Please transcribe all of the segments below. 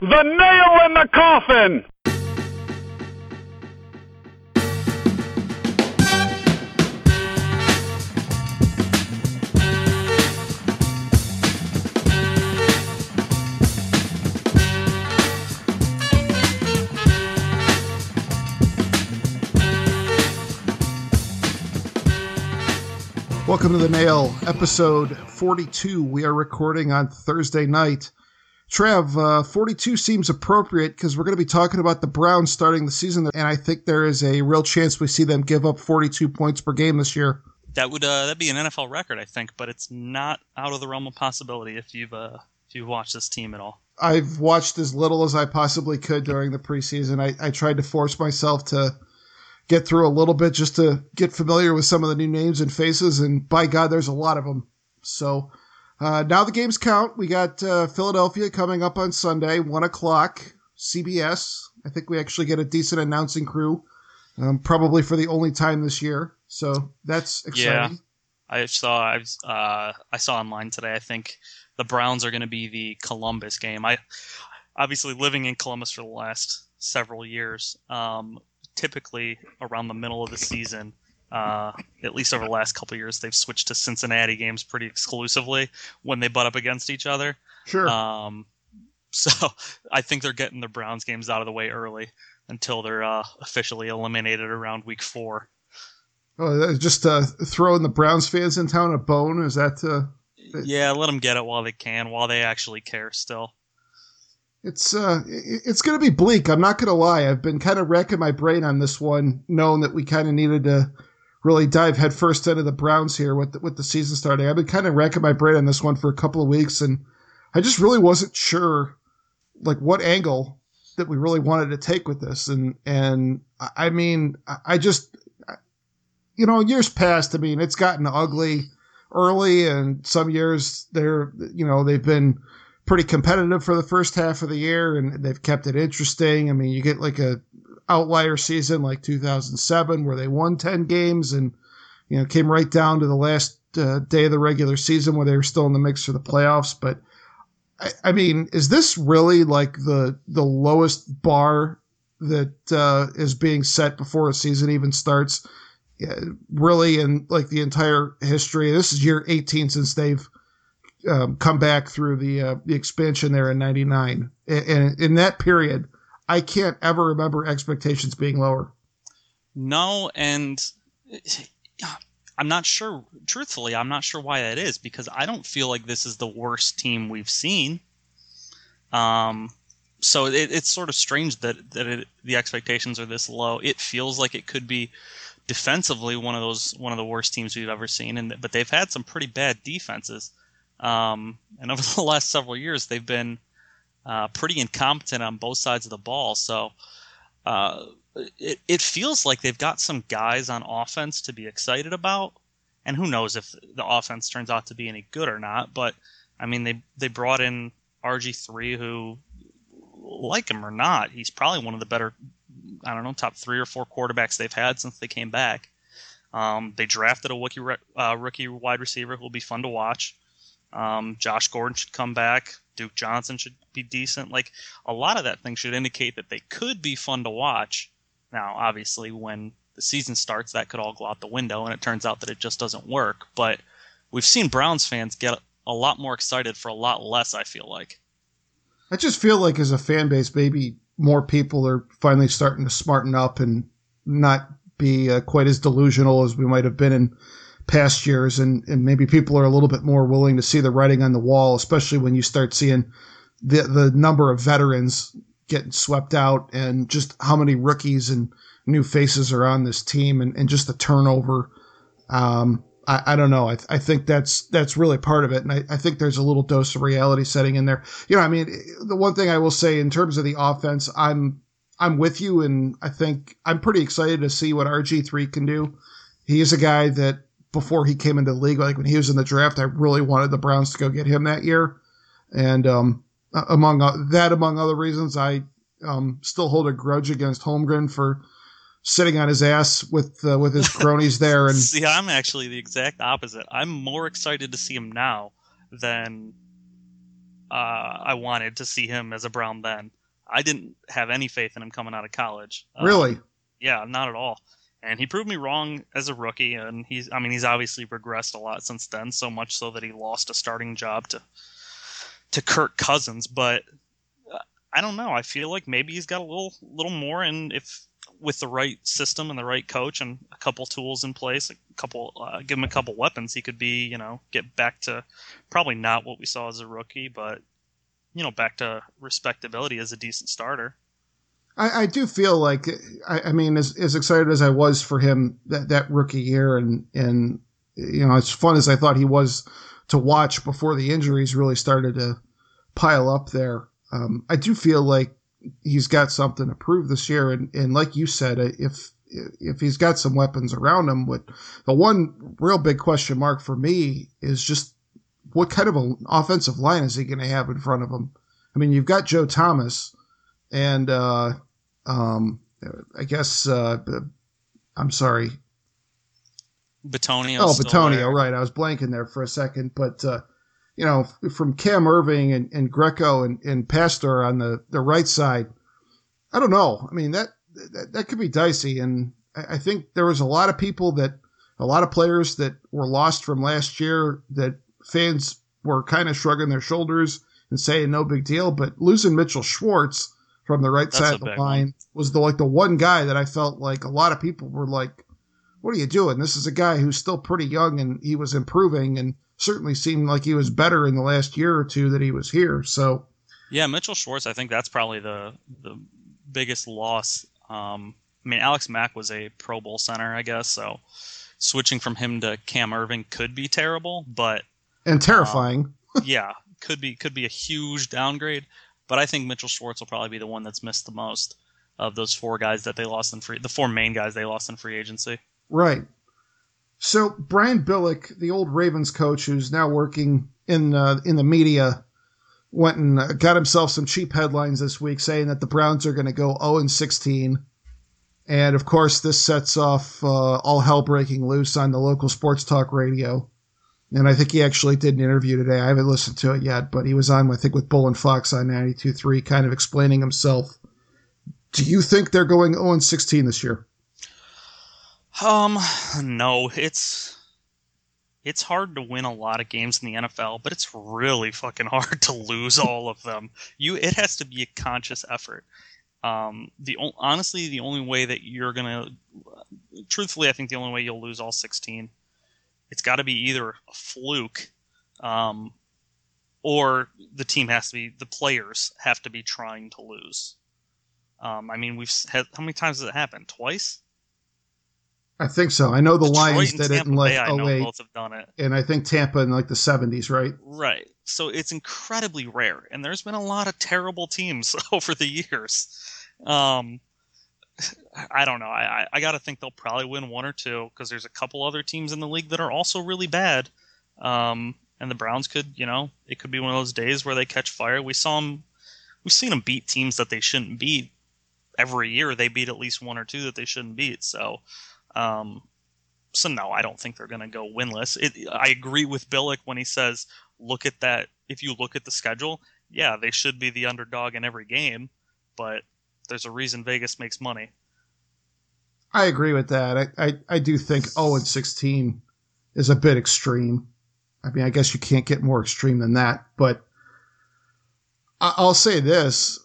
The nail in the coffin! Welcome to the Nail, episode 42. We are recording on Thursday night. Trav, uh, 42 seems appropriate because we're going to be talking about the Browns starting the season, and I think there is a real chance we see them give up 42 points per game this year. That would uh, that be an NFL record, I think, but it's not out of the realm of possibility if you've uh, if you've watched this team at all. I've watched as little as I possibly could during the preseason. I, I tried to force myself to get through a little bit just to get familiar with some of the new names and faces, and by God, there's a lot of them. So uh, now the games count. We got uh, Philadelphia coming up on Sunday, one o'clock, CBS. I think we actually get a decent announcing crew, um, probably for the only time this year. So that's exciting. Yeah, I saw I uh, I saw online today. I think the Browns are going to be the Columbus game. I obviously living in Columbus for the last several years. Um, typically around the middle of the season. Uh, at least over the last couple years, they've switched to Cincinnati games pretty exclusively when they butt up against each other. Sure. Um, so I think they're getting the Browns games out of the way early until they're uh, officially eliminated around week four. Oh, just uh, throwing the Browns fans in town a bone? Is that? Uh, yeah, let them get it while they can, while they actually care still. It's uh, it's gonna be bleak. I'm not gonna lie. I've been kind of racking my brain on this one, knowing that we kind of needed to really dive headfirst into the Browns here with the, with the season starting. I've been kind of racking my brain on this one for a couple of weeks, and I just really wasn't sure, like what angle that we really wanted to take with this. And and I mean, I just, you know, years past, I mean, it's gotten ugly early, and some years they're, you know, they've been pretty competitive for the first half of the year, and they've kept it interesting. I mean, you get like a outlier season like 2007 where they won 10 games and you know came right down to the last uh, day of the regular season where they were still in the mix for the playoffs. But I, I mean, is this really like the the lowest bar that uh, is being set before a season even starts? Yeah, really, in like the entire history, this is year 18 since they've um, come back through the uh, the expansion there in '99, and, and in that period, I can't ever remember expectations being lower. No, and I'm not sure. Truthfully, I'm not sure why that is because I don't feel like this is the worst team we've seen. Um, so it, it's sort of strange that that it, the expectations are this low. It feels like it could be defensively one of those one of the worst teams we've ever seen, and but they've had some pretty bad defenses. Um, and over the last several years, they've been uh, pretty incompetent on both sides of the ball. So uh, it, it feels like they've got some guys on offense to be excited about. And who knows if the offense turns out to be any good or not. But I mean, they they brought in RG3, who, like him or not, he's probably one of the better, I don't know, top three or four quarterbacks they've had since they came back. Um, they drafted a rookie, uh, rookie wide receiver who will be fun to watch. Um, Josh Gordon should come back. Duke Johnson should be decent. Like a lot of that thing should indicate that they could be fun to watch. Now, obviously, when the season starts, that could all go out the window, and it turns out that it just doesn't work. But we've seen Browns fans get a lot more excited for a lot less. I feel like. I just feel like as a fan base, maybe more people are finally starting to smarten up and not be uh, quite as delusional as we might have been in past years, and, and maybe people are a little bit more willing to see the writing on the wall, especially when you start seeing the the number of veterans getting swept out and just how many rookies and new faces are on this team and, and just the turnover. Um, I, I don't know. I, I think that's that's really part of it, and I, I think there's a little dose of reality setting in there. You know, I mean, the one thing I will say in terms of the offense, I'm I'm with you, and I think I'm pretty excited to see what RG three can do. He is a guy that before he came into the league, like when he was in the draft, I really wanted the Browns to go get him that year, and um, among that, among other reasons, I um, still hold a grudge against Holmgren for sitting on his ass with uh, with his cronies there. And see, I'm actually the exact opposite. I'm more excited to see him now than uh, I wanted to see him as a Brown then. I didn't have any faith in him coming out of college. Um, really? Yeah, not at all. And he proved me wrong as a rookie, and he's I mean he's obviously regressed a lot since then, so much so that he lost a starting job to to Kirk Cousins. But uh, I don't know. I feel like maybe he's got a little little more, and if with the right system and the right coach and a couple tools in place, a couple uh, give him a couple weapons, he could be you know get back to probably not what we saw as a rookie, but you know back to respectability as a decent starter. I, I do feel like I, I, mean as, as excited as I was for him that, that rookie year and and you know as fun as I thought he was to watch before the injuries really started to pile up there. Um, I do feel like he's got something to prove this year. And, and like you said, uh, if if he's got some weapons around him, what the one real big question mark for me is just what kind of an offensive line is he going to have in front of him? I mean, you've got Joe Thomas, and uh, um, I guess uh, I'm sorry, Batonio. Oh, Bitonio, right? I was blanking there for a second, but uh, you know, from Cam Erving and, and Greco and, and Pasztor on the, the right side, I don't know. I mean, that, that, that could be dicey. And I, I think there was a lot of people that, a lot of players that were lost from last year that fans were kind of shrugging their shoulders and saying no big deal. But losing Mitchell Schwartz from the right That's side of the line one. was the like the one guy that I felt like a lot of people were like, "What are you doing? This is a guy who's still pretty young and he was improving, and certainly seemed like he was better in the last year or two that he was here. So, yeah, Mitchell Schwartz, I think that's probably the the biggest loss. Um, I mean, Alex Mack was a Pro Bowl center, I guess. So, switching from him to Cam Erving could be terrible, but and terrifying. Um, yeah, could be could be a huge downgrade. But I think Mitchell Schwartz will probably be the one that's missed the most of those four guys that they lost in free, the four main guys they lost in free agency. Right. So Brian Billick, the old Ravens coach, who's now working in uh, in the media, went and uh, got himself some cheap headlines this week saying that the Browns are going to go 0 and 16. And of course, this sets off uh, all hell breaking loose on the local sports talk radio. And I think he actually did an interview today. I haven't listened to it yet, but he was on, I think, with Bull and Fox on 92.3, kind of explaining himself. Do you think they're going 0 and 16 this year? Um, no, it's it's hard to win a lot of games in the NFL, but it's really fucking hard to lose all of them. You, it has to be a conscious effort. Um, the honestly, the only way that you're gonna, truthfully, I think the only way you'll lose all 16, it's got to be either a fluke, um, or the team has to be, the players have to be trying to lose. Um, I mean, we've had how many times has it happened? Twice. I think so. I know the Detroit Lions did it in like Bay, I know 08, both have done it. And I think Tampa in like the 70s, right? Right. So it's incredibly rare. And there's been a lot of terrible teams over the years. Um, I don't know. I, I got to think they'll probably win one or two because there's a couple other teams in the league that are also really bad. Um, and the Browns could, you know, it could be one of those days where they catch fire. We saw them, we've seen them beat teams that they shouldn't beat every year. They beat at least one or two that they shouldn't beat. So, um, so no, I don't think they're going to go winless. It, I agree with Billick when he says, "Look at that. If you look at the schedule, yeah, they should be the underdog in every game, but there's a reason Vegas makes money." I agree with that. I, I, I do think 0 and 16 is a bit extreme. I mean, I guess you can't get more extreme than that, but I'll say this: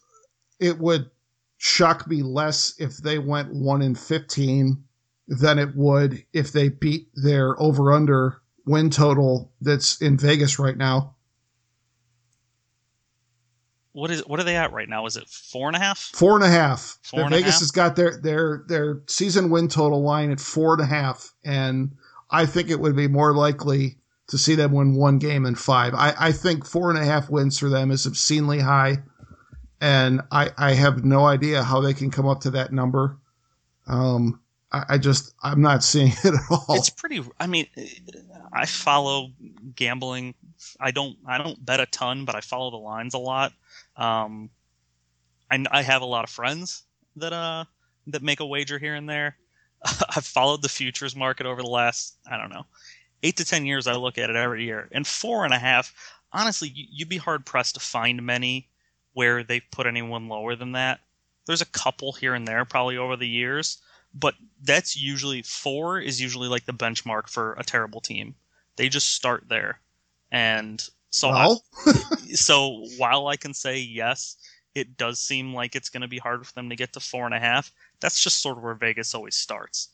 it would shock me less if they went 1 in 15 than it would if they beat their over under win total that's in Vegas right now. What is what are they at right now? Is it four and a half? Four and a half. Four and Vegas a half? has got their their their season win total line at four and a half, and I think it would be more likely to see them win one game in five. I, I think four and a half wins for them is obscenely high, and I, I have no idea how they can come up to that number. Um, I, I just I'm not seeing it at all. It's pretty. I mean, I follow gambling. I don't I don't bet a ton, but I follow the lines a lot. Um, I, I have a lot of friends that uh that make a wager here and there. I've followed the futures market over the last I don't know eight to ten years. I look at it every year, and four and a half. Honestly, you'd be hard pressed to find many where they've put anyone lower than that. There's a couple here and there probably over the years, but that's usually four is usually like the benchmark for a terrible team. They just start there, and so well. I, so while I can say yes, it does seem like it's going to be hard for them to get to four and a half. That's just sort of where Vegas always starts.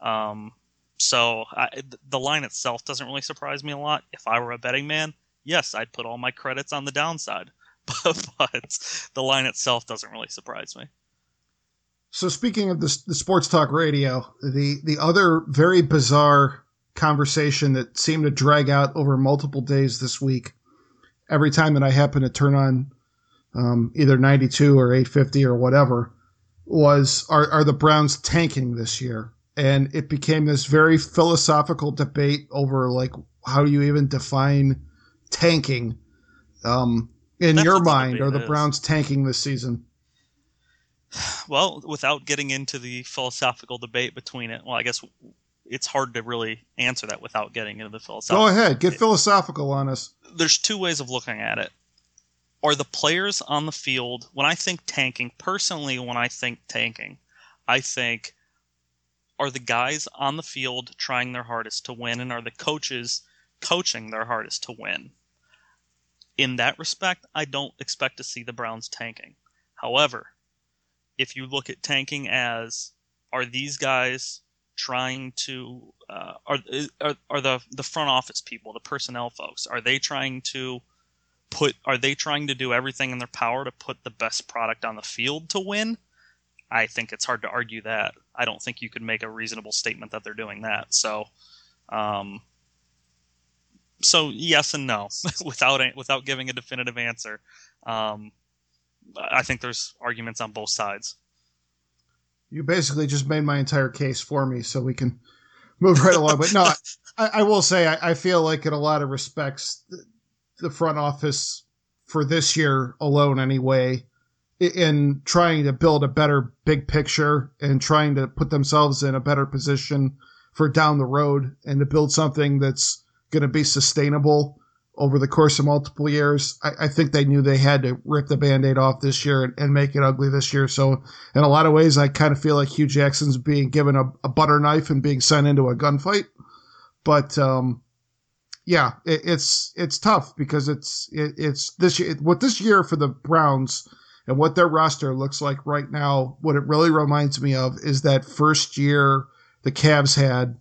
Um, so I, the line itself doesn't really surprise me a lot. If I were a betting man, yes, I'd put all my credits on the downside, but, but the line itself doesn't really surprise me. So speaking of the, the sports talk radio, the the other very bizarre conversation that seemed to drag out over multiple days this week. Every time that I happen to turn on um, either 92 or 850 or whatever, was are, are the Browns tanking this year? And it became this very philosophical debate over like how do you even define tanking? Um, in That's your mind, are the is. Browns tanking this season? Well, without getting into the philosophical debate between it, well, I guess it's hard to really answer that without getting into the philosophical. Go ahead, get philosophical on us. There's two ways of looking at it. Are the players on the field, when I think tanking, personally, when I think tanking, I think are the guys on the field trying their hardest to win, and are the coaches coaching their hardest to win? In that respect, I don't expect to see the Browns tanking. However, if you look at tanking as are these guys trying to uh, are, are are the the front office people the personnel folks are they trying to put are they trying to do everything in their power to put the best product on the field to win? I think it's hard to argue that. I don't think you could make a reasonable statement that they're doing that. So um so yes and no without without giving a definitive answer. Um i think there's arguments on both sides You basically just made my entire case for me, so we can move right along. But no, I, I will say I, I feel like in a lot of respects, the, the front office for this year alone, anyway, in trying to build a better big picture and trying to put themselves in a better position for down the road and to build something that's going to be sustainable over the course of multiple years. I, I think they knew they had to rip the band aid off this year and, and make it ugly this year. So, in a lot of ways, I kind of feel like Hue Jackson's being given a, a butter knife and being sent into a gunfight. But, um, yeah, it, it's it's tough because it's it, it's this year what this year for the Browns and what their roster looks like right now. What it really reminds me of is that first year the Cavs had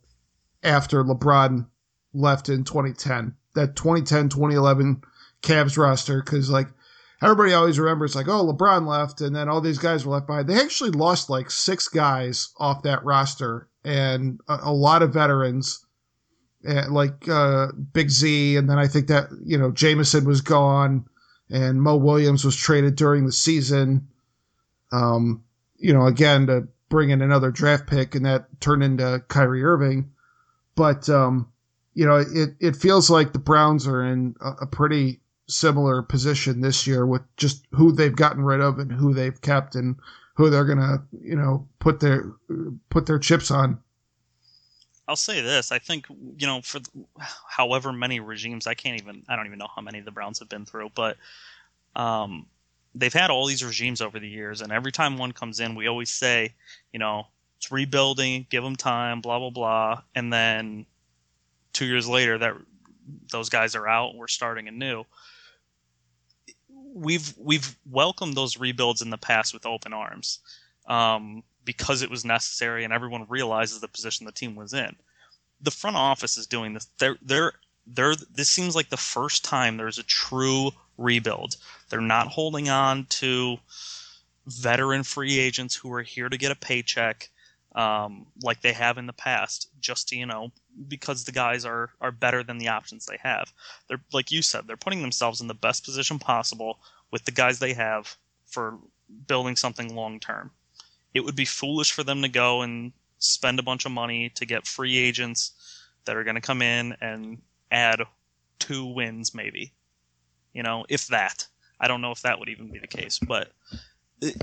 after LeBron left in 2010. That 2010 2011 Cavs roster because like everybody always remembers like oh LeBron left and then all these guys were left behind. They actually lost like six guys off that roster and a, a lot of veterans and like uh, Big Z, and then I think that you know Jamison was gone, and Mo Williams was traded during the season. Um, you know, again to bring in another draft pick, and that turned into Kyrie Irving. But um, you know, it it feels like the Browns are in a, a pretty similar position this year with just who they've gotten rid of and who they've kept and who they're gonna you know put their put their chips on. I'll say this: I think you know, for however many regimes, I can't even, I don't even know how many the Browns have been through, but um, they've had all these regimes over the years, and every time one comes in, we always say, you know, it's rebuilding, give them time, blah blah blah, and then two years later, that those guys are out, we're starting anew. We've we've welcomed those rebuilds in the past with open arms. Um, because it was necessary and everyone realizes the position the team was in. The front office is doing this. They're they're they're this seems like the first time there's a true rebuild. They're not holding on to veteran free agents who are here to get a paycheck. Um, like they have in the past, just to, you know, because the guys are are better than the options they have. They're like you said, they're putting themselves in the best position possible with the guys they have for building something long term. It would be foolish for them to go and spend a bunch of money to get free agents that are going to come in and add two wins maybe. You know, if that. I don't know if that would even be the case, but it,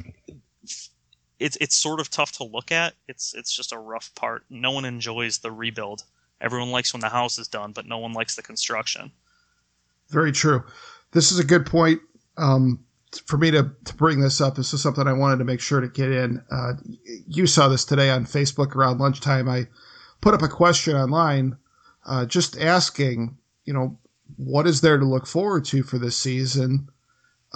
it's it's sort of tough to look at. It's it's just a rough part. No one enjoys the rebuild. Everyone likes when the house is done, but no one likes the construction. Very true. This is a good point um, for me to, to bring this up. This is something I wanted to make sure to get in. Uh, you saw this today on Facebook around lunchtime. I put up a question online uh, just asking, you know, what is there to look forward to for this season?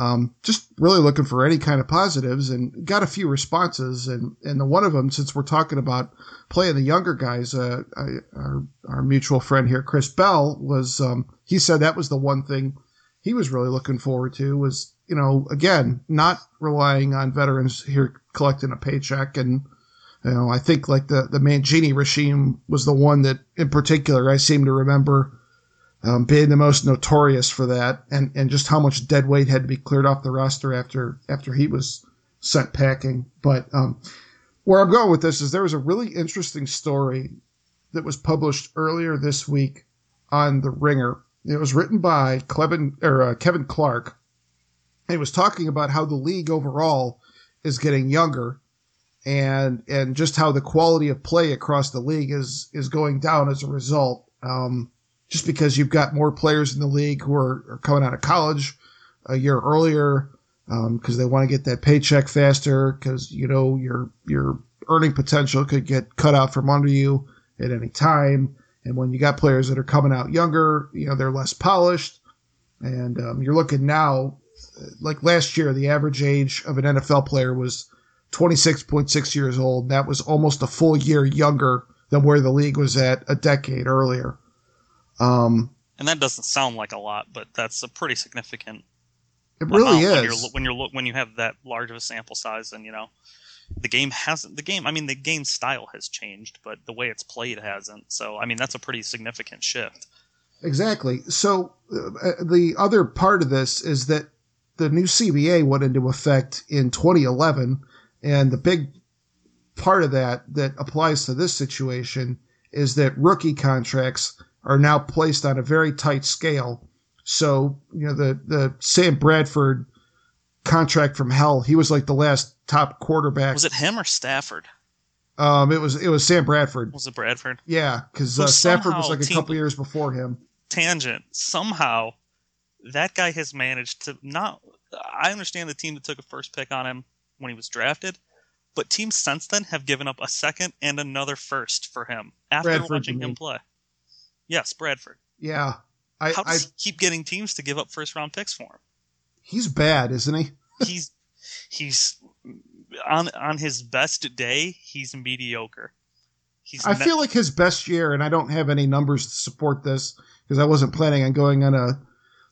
Um, just really looking for any kind of positives and got a few responses. And, and the one of them, since we're talking about playing the younger guys, uh, I, our, our mutual friend here, Chris Bell, was, um, he said that was the one thing he was really looking forward to was, you know, again, not relying on veterans here collecting a paycheck. And, you know, I think like the, the Mangini regime was the one that in particular I seem to remember um, being the most notorious for that, and, and just how much dead weight had to be cleared off the roster after after he was sent packing. But um, where I'm going with this is there was a really interesting story that was published earlier this week on the Ringer. It was written by Clevin, or, uh, Kevin Clark. It was talking about how the league overall is getting younger and and just how the quality of play across the league is is going down as a result. Um, just because you've got more players in the league who are, are coming out of college a year earlier because um, they want to get that paycheck faster because you know your your earning potential could get cut out from under you at any time. And when you got players that are coming out younger, you know they're less polished. And um, you're looking now, like last year, the average age of an NFL player was 26.6 years old. That was almost a full year younger than where the league was at a decade earlier. Um, and that doesn't sound like a lot, but that's a pretty significant. It really is when you're, when you're when you have that large of a sample size, and you know, the game hasn't. The game, I mean, the game style has changed, but the way it's played hasn't. So, I mean, that's a pretty significant shift. Exactly. So, uh, the other part of this is that the new CBA went into effect in 2011, and the big part of that that applies to this situation is that rookie contracts are now placed on a very tight scale. So, you know, the, the Sam Bradford contract from hell, he was like the last top quarterback. Was it him or Stafford? Um, it was it was Sam Bradford. Was it Bradford? Yeah, because uh, Stafford was like a team, couple years before him. Tangent. Somehow, that guy has managed to not. I understand the team that took a first pick on him when he was drafted, but teams since then have given up a second and another first for him after Bradford watching him play. Yes, Bradford. Yeah. I, How does I, he keep getting teams to give up first round picks for him? He's bad, isn't he? he's he's on on his best day, he's mediocre. He's I ne- feel like his best year, and I don't have any numbers to support this because I wasn't planning on going on a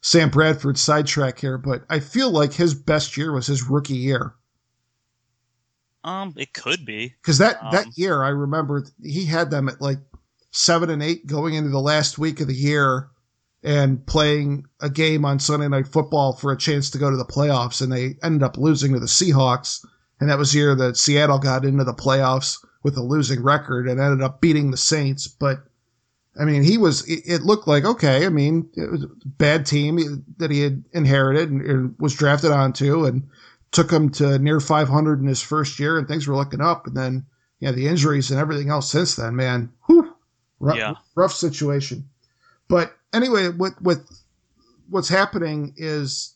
Sam Bradford sidetrack here, but I feel like his best year was his rookie year. Um, it could be because that um, that year I remember he had them at like seven and eight going into the last week of the year and playing a game on Sunday Night Football for a chance to go to the playoffs, and they ended up losing to the Seahawks. And that was the year that Seattle got into the playoffs with a losing record and ended up beating the Saints. But I mean, he was. It looked like okay. I mean, it was a bad team that he had inherited and was drafted onto, and took him to near 500 in his first year, and things were looking up. And then, yeah, the injuries and everything else since then, man. Whew, rough, yeah. rough situation. But anyway, with with what's happening is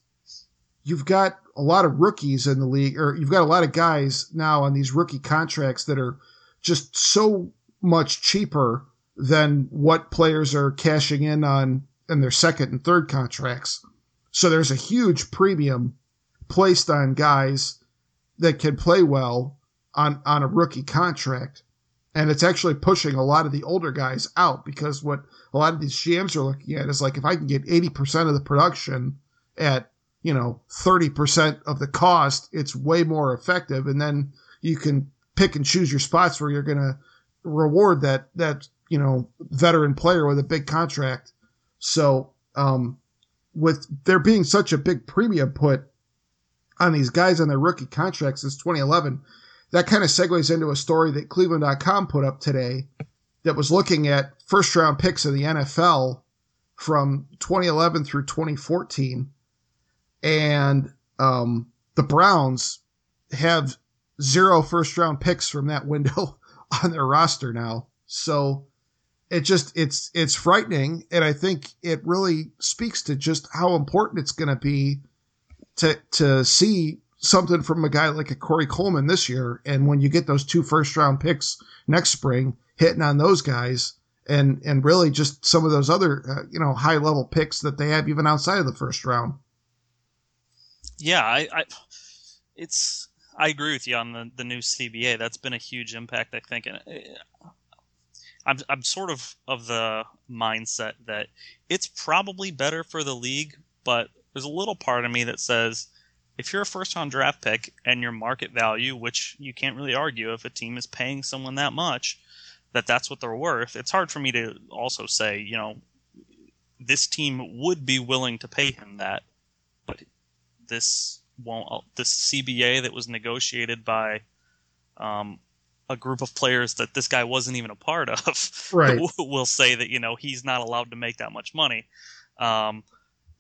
you've got a lot of rookies in the league, or you've got a lot of guys now on these rookie contracts that are just so much cheaper than what players are cashing in on in their second and third contracts. So there's a huge premium placed on guys that can play well on, on a rookie contract. And it's actually pushing a lot of the older guys out because what a lot of these GMs are looking at is like, if I can get 80% of the production at, you know, 30% of the cost, it's way more effective. And then you can pick and choose your spots where you're going to reward that that you know veteran player with a big contract. So um, with there being such a big premium put on these guys on their rookie contracts since 2011, that kind of segues into a story that Cleveland.com put up today that was looking at first round picks of the NFL from 2011 through 2014. And um, the Browns have zero first round picks from that window on their roster now. So it just it's it's frightening and I think it really speaks to just how important it's going to be to to see something from a guy like a Corey Coleman this year and when you get those two first round picks next spring hitting on those guys and and really just some of those other uh, you know high level picks that they have even outside of the first round. Yeah, I, I it's I agree with you on the the new CBA. That's been a huge impact, I think. And uh, I'm I'm sort of of the mindset that it's probably better for the league, but there's a little part of me that says if you're a first round draft pick and your market value, which you can't really argue if a team is paying someone that much, that that's what they're worth. It's hard for me to also say, you know, this team would be willing to pay him that, but this won't. Uh, this CBA that was negotiated by um, a group of players that this guy wasn't even a part of, right. will say that you know he's not allowed to make that much money. Um,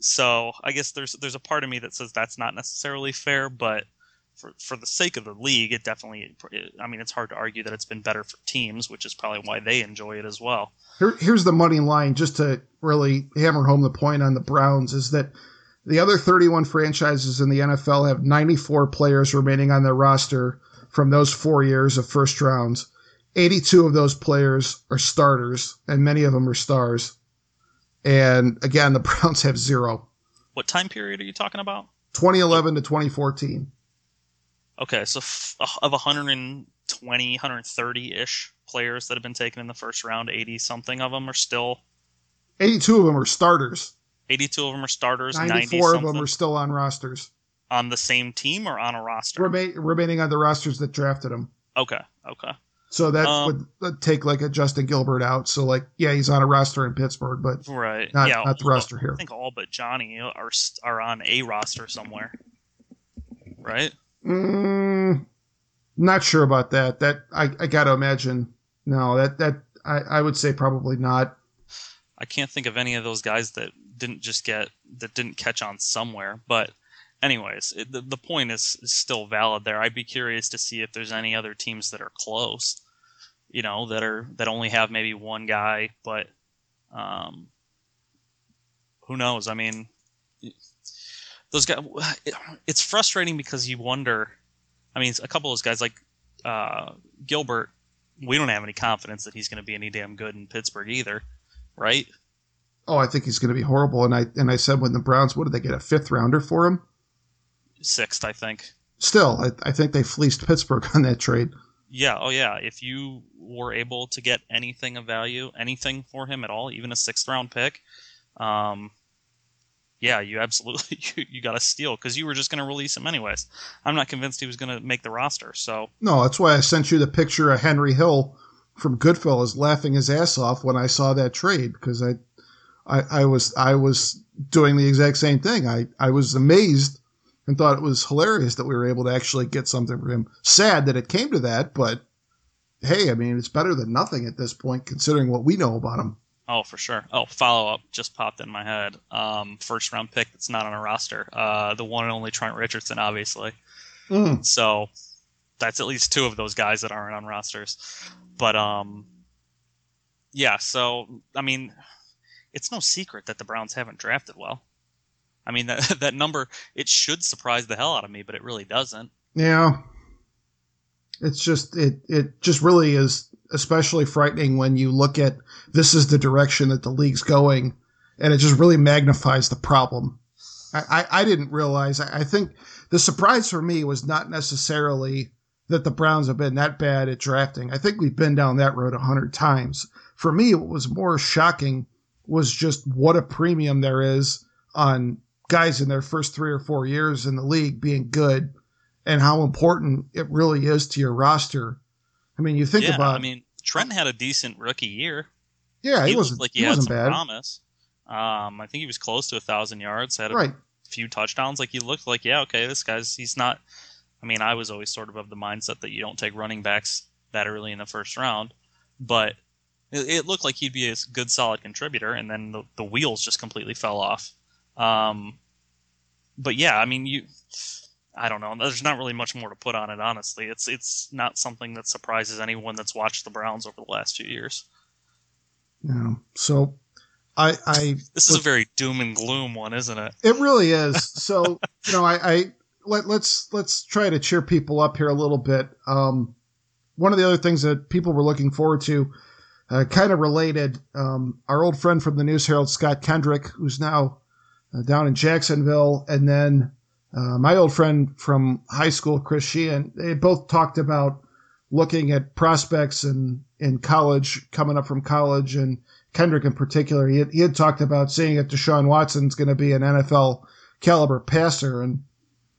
so I guess there's there's a part of me that says that's not necessarily fair, but for for the sake of the league, it definitely. I mean, it's hard to argue that it's been better for teams, which is probably why they enjoy it as well. Here, here's the money line, just to really hammer home the point on the Browns, is that the other 31 franchises in the NFL have 94 players remaining on their roster from those four years of first rounds. 82 of those players are starters, and many of them are stars. And again, the Browns have zero. What time period are you talking about? 2011 to 2014. Okay, so f- of 120, 130 ish players that have been taken in the first round, 80 something of them are still. 82 of them are starters. 82 of them are starters. 94 of them are still on rosters. On the same team or on a roster? Rema- remaining on the rosters that drafted them. Okay, okay. So that um, would take like a Justin Gilbert out. So like, yeah, he's on a roster in Pittsburgh, but right, not, yeah, not the roster here. I think all but Johnny are are on a roster somewhere, right? Mm, not sure about that. That I, I got to imagine. No, that that I, I would say probably not. I can't think of any of those guys that didn't just get that didn't catch on somewhere. But anyways, it, the the point is, is still valid there. I'd be curious to see if there's any other teams that are close. You know, that are that only have maybe one guy, but um, who knows? I mean, those guys. It's frustrating because you wonder. I mean, a couple of those guys like uh, Gilbert, we don't have any confidence that he's going to be any damn good in Pittsburgh either, right? Oh, I think he's going to be horrible. And I and I said when the Browns, what did they get a fifth rounder for him? Sixth, I think. Still, I, I think they fleeced Pittsburgh on that trade. Yeah. Oh, yeah. If you were able to get anything of value, anything for him at all, even a sixth round pick, um, yeah, you absolutely you, you got to steal because you were just going to release him anyways. I'm not convinced he was going to make the roster. So no, that's why I sent you the picture of Henry Hill from Goodfellas laughing his ass off when I saw that trade because I, I, I was I was doing the exact same thing. I I was amazed and thought it was hilarious that we were able to actually get something for him. Sad that it came to that, but hey, I mean it's better than nothing at this point considering what we know about him. Oh, for sure. Oh, follow up just popped in my head. Um, first round pick that's not on a roster. Uh, the one and only Trent Richardson, obviously. Mm. So that's at least two of those guys that aren't on rosters. But um, yeah. So I mean, it's no secret that the Browns haven't drafted well. I mean that that number it should surprise the hell out of me, but it really doesn't. Yeah. It's just it it just really is especially frightening when you look at this is the direction that the league's going, and it just really magnifies the problem. I, I, I didn't realize. I, I think the surprise for me was not necessarily that the Browns have been that bad at drafting. I think we've been down that road a hundred times. For me, what was more shocking was just what a premium there is on guys in their first three or four years in the league being good and how important it really is to your roster. I mean, you think yeah, about. I mean, Trent had a decent rookie year. yeah, he, he wasn't like he, he, had wasn't some bad. promise. Um, I think he was close to a thousand yards. Had a Right. few touchdowns. Like he looked like, yeah, okay, this guy's he's not. I mean, I was always sort of of the mindset that you don't take running backs that early in the first round, but it, it looked like he'd be a good, solid contributor, and then the, the wheels just completely fell off. Um, but yeah, I mean, you. I don't know. There's not really much more to put on it, honestly. It's it's not something that surprises anyone that's watched the Browns over the last few years. Yeah. so I, I This is a very doom and gloom one, isn't it? It really is. So, you know, I, I let let's let's try to cheer people up here a little bit. Um, one of the other things that people were looking forward to, uh, kind of related, um, our old friend from the News Herald, Scott Kendrick, who's now down in Jacksonville, and then uh, my old friend from high school, Chris Sheehan. They both talked about looking at prospects in in college, coming up from college, and Kendrick in particular. He had, he had talked about seeing that Deshaun Watson's going to be an NFL caliber passer, and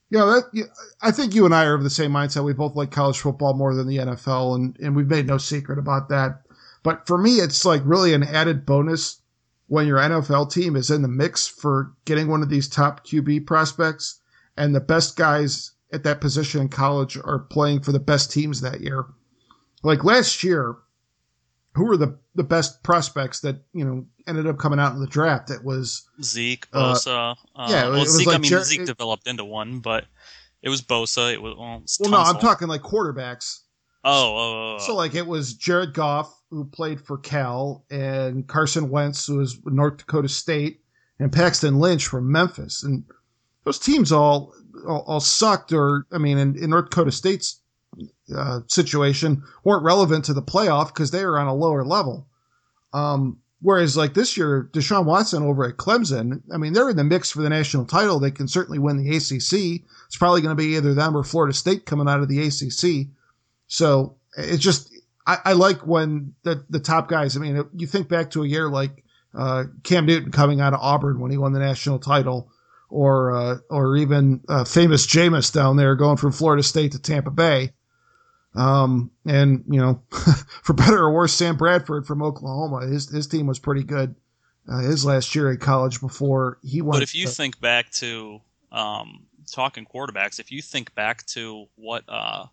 you know that I think you and I are of the same mindset. We both like college football more than the NFL, and and we've made no secret about that. But for me, it's like really an added bonus when your NFL team is in the mix for getting one of these top QB prospects, and the best guys at that position in college are playing for the best teams that year. Like last year, who were the the best prospects that you know ended up coming out in the draft? It was Zeke, Uh, Bosa. Uh, yeah, it well, was Zeke. I mean, Jer- Zeke it- developed into one, but it was Bosa. It was well, well, no, I'm talking like quarterbacks. Oh, oh, oh, oh. So like it was Jared Goff who played for Cal and Carson Wentz who was North Dakota State and Paxton Lynch from Memphis and those teams all all, all sucked or I mean in, in North Dakota State's uh, situation weren't relevant to the playoff because they were on a lower level. Um, whereas like this year, Deshaun Watson over at Clemson, I mean they're in the mix for the national title. They can certainly win the ACC. It's probably going to be either them or Florida State coming out of the ACC. So it's just I, I like when the the top guys. I mean, you think back to a year like uh, Cam Newton coming out of Auburn when he won the national title, or uh, or even uh, famous Jameis down there going from Florida State to Tampa Bay. Um, and you know, for better or worse, Sam Bradford from Oklahoma, his his team was pretty good. Uh, his last year at college before he won. But if you think back to um, talking quarterbacks, if you think back to what uh,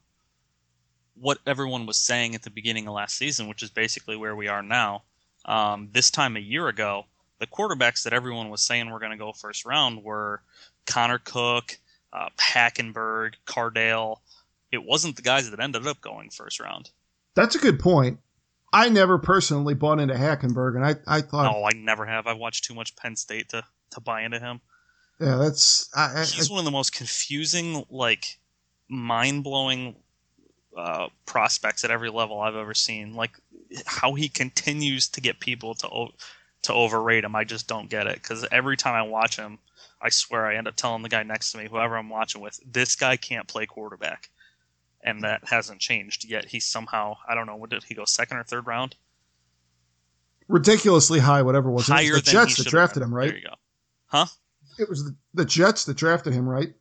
what everyone was saying at the beginning of last season, which is basically where we are now, um, this time a year ago, the quarterbacks that everyone was saying were going to go first round were Connor Cook, uh, Hackenberg, Cardale. It wasn't the guys that ended up going first round. that's a good point. I never personally bought into Hackenberg, and I I thought, No, I never have. I watched too much Penn State to, to buy into him. yeah, that's I, I, he's one of the most confusing, like mind blowing uh, prospects at every level I've ever seen. Like how he continues to get people to o- to overrate him, I just don't get it. Because every time I watch him, I swear I end up telling the guy next to me, whoever I'm watching with, this guy can't play quarterback, and that hasn't changed yet. He somehow I don't know. What did he go second or third round? ridiculously high, whatever it was. It was Higher the than Jets that drafted him, right? There you go. Huh? It was the, the Jets that drafted him, right?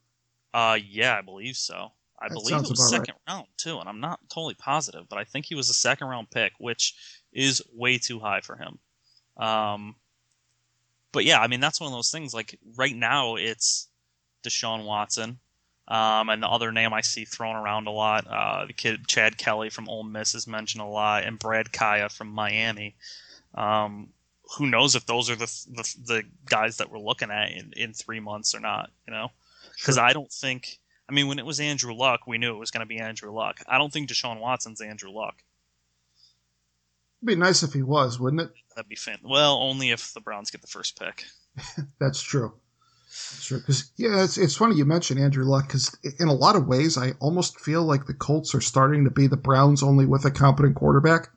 Uh, yeah, I believe so. I That believe it was about right. second round too, and I'm not totally positive, but I think he was a second round pick, which is way too high for him. Um, but yeah, I mean that's one of those things. Like right now, it's Deshaun Watson, um, and the other name I see thrown around a lot, uh, the kid Chad Kelly from Ole Miss is mentioned a lot, and Brad Kaaya from Miami. Um, who knows if those are the the, the guys that we're looking at in, in three months or not? You know because I don't think. I mean, when it was Andrew Luck, we knew it was going to be Andrew Luck. I don't think Deshaun Watson's Andrew Luck. It'd be nice if he was, wouldn't it? That'd be fan. Well, only if the Browns get the first pick. That's true. That's true. Because yeah, it's it's funny you mentioned Andrew Luck because in a lot of ways, I almost feel like the Colts are starting to be the Browns only with a competent quarterback.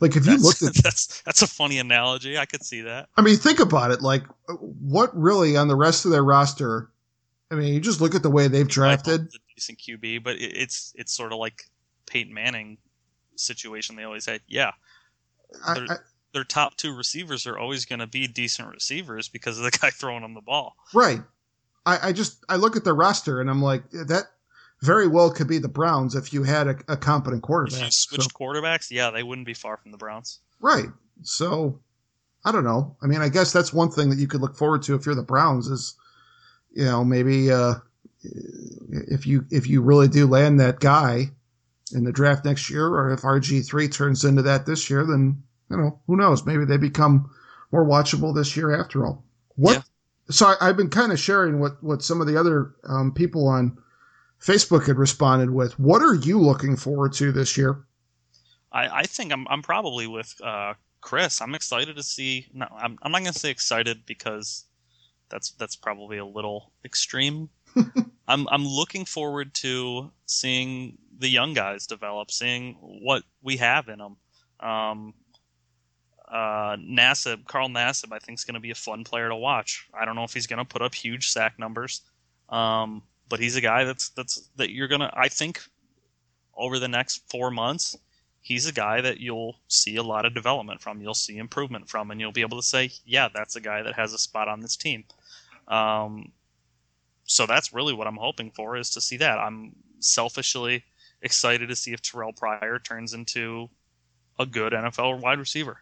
Like if you looked at, that's that's a funny analogy. I could see that. I mean, think about it. Like what really on the rest of their roster? I mean, you just look at the way they've drafted. A decent QB, but it, it's it's sort of like Peyton Manning situation. They always had. Yeah, I, they're- I, their top two receivers are always going to be decent receivers because of the guy throwing them the ball. Right. I, I just I look at the roster and I'm like that very well could be the Browns if you had a, a competent quarterback. If you switched so. quarterbacks, yeah, they wouldn't be far from the Browns. Right. So I don't know. I mean, I guess that's one thing that you could look forward to if you're the Browns is, you know, maybe uh, if you if you really do land that guy in the draft next year, or if RG three turns into that this year, then you know who knows? Maybe they become more watchable this year after all. What? Yeah. So I, have been kind of sharing what what some of the other um, people on Facebook had responded with. What are you looking forward to this year? I, I think I'm I'm probably with uh, Chris. I'm excited to see. No, I'm I'm not going to say excited because that's that's probably a little extreme. I'm I'm looking forward to seeing the young guys develop, seeing what we have in them. Um, uh, Nassib, Carl Nassib, I think is going to be a fun player to watch. I don't know if he's going to put up huge sack numbers, um, but he's a guy that's that's that you're gonna. I think over the next four months, he's a guy that you'll see a lot of development from. You'll see improvement from, and you'll be able to say, yeah, that's a guy that has a spot on this team. Um, so that's really what I'm hoping for is to see that. I'm selfishly excited to see if Terrelle Pryor turns into a good NFL wide receiver.